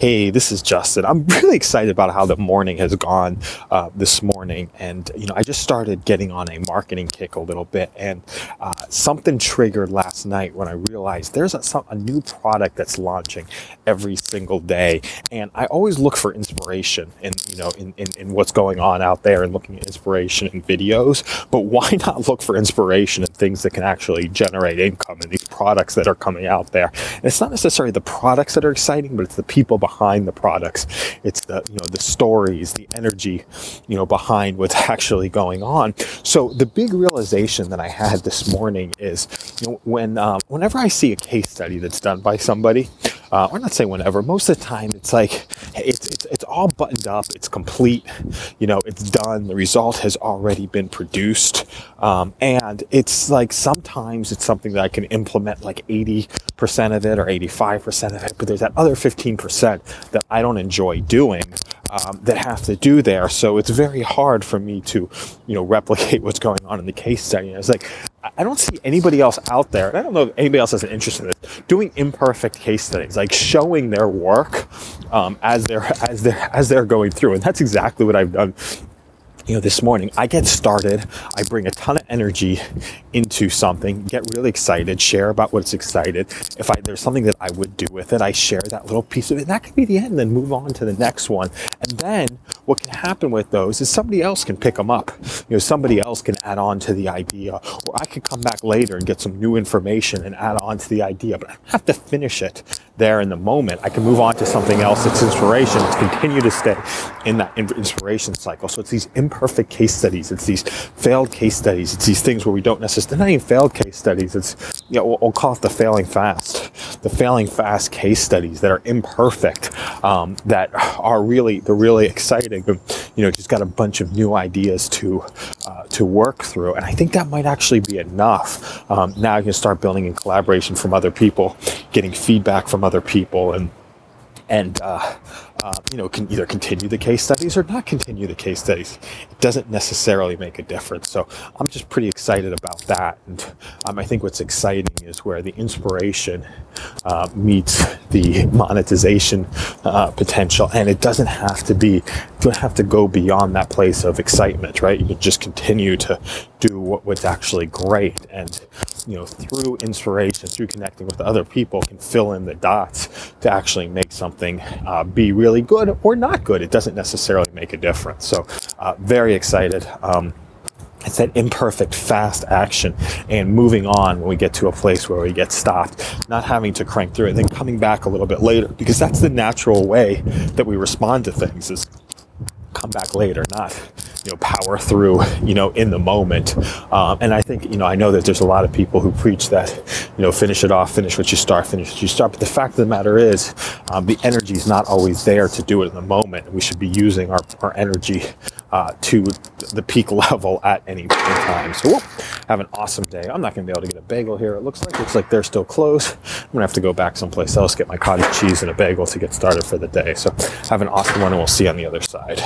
Hey, this is Justin. I'm really excited about how the morning has gone uh, this morning. And, you know, I just started getting on a marketing kick a little bit. And uh, something triggered last night when I realized there's a, some, a new product that's launching every single day. And I always look for inspiration in, you know, in, in, in what's going on out there and looking at inspiration in videos. But why not look for inspiration in things that can actually generate income in these products that are coming out there? And it's not necessarily the products that are exciting, but it's the people behind the products. It's the, you know, the stories, the energy, you know, behind what's actually going on. So the big realization that I had this morning is, you know, when, um, whenever I see a case study that's done by somebody, uh, or not say whenever, most of the time it's like, it's, it's, it's all buttoned up, it's complete, you know, it's done, the result has already been produced. Um, and it's like sometimes it's something that I can implement like 80% of it or 85% of it, but there's that other 15% that I don't enjoy doing. Um, that have to do there. So it's very hard for me to, you know, replicate what's going on in the case study. And like, I don't see anybody else out there, and I don't know if anybody else has an interest in this, doing imperfect case studies, like showing their work um, as they're as they're as they're going through, and that's exactly what I've done you know, this morning, I get started, I bring a ton of energy into something, get really excited, share about what's excited. If I, there's something that I would do with it, I share that little piece of it. That could be the end, then move on to the next one. And then what can happen with those is somebody else can pick them up. You know, somebody else can add on to the idea, or I could come back later and get some new information and add on to the idea, but I have to finish it there in the moment. I can move on to something else that's inspiration to continue to stay in that inspiration cycle. So it's these imperfect case studies. It's these failed case studies. It's these things where we don't necessarily, not even failed case studies. It's, you know, we'll, we'll call it the failing fast, the failing fast case studies that are imperfect, um, that are really, they're really exciting. You know, just got a bunch of new ideas to, uh, to work through. And I think that might actually be enough. Um, now you can start building in collaboration from other people, getting feedback from other people and, and uh, uh, you know, can either continue the case studies or not continue the case studies. It doesn't necessarily make a difference. So I'm just pretty excited about that. And um, I think what's exciting is where the inspiration uh, meets the monetization uh, potential, and it doesn't have to be, you don't have to go beyond that place of excitement, right? You can just continue to do what, what's actually great, and you know, through inspiration, through connecting with other people, can fill in the dots to actually make something uh, be really good or not good. It doesn't necessarily make a difference. So, uh, very excited. Um, it's that imperfect, fast action and moving on when we get to a place where we get stopped, not having to crank through it, and then coming back a little bit later because that's the natural way that we respond to things is come back later, not you know power through you know in the moment. Um, and I think you know I know that there's a lot of people who preach that you know finish it off, finish what you start, finish what you start. But the fact of the matter is, um, the energy is not always there to do it in the moment. We should be using our, our energy uh, to the peak level at any time. So we'll have an awesome day. I'm not going to be able to get a bagel here. It looks like looks like they're still closed. I'm going to have to go back someplace else get my cottage cheese and a bagel to get started for the day. So have an awesome one, and we'll see you on the other side.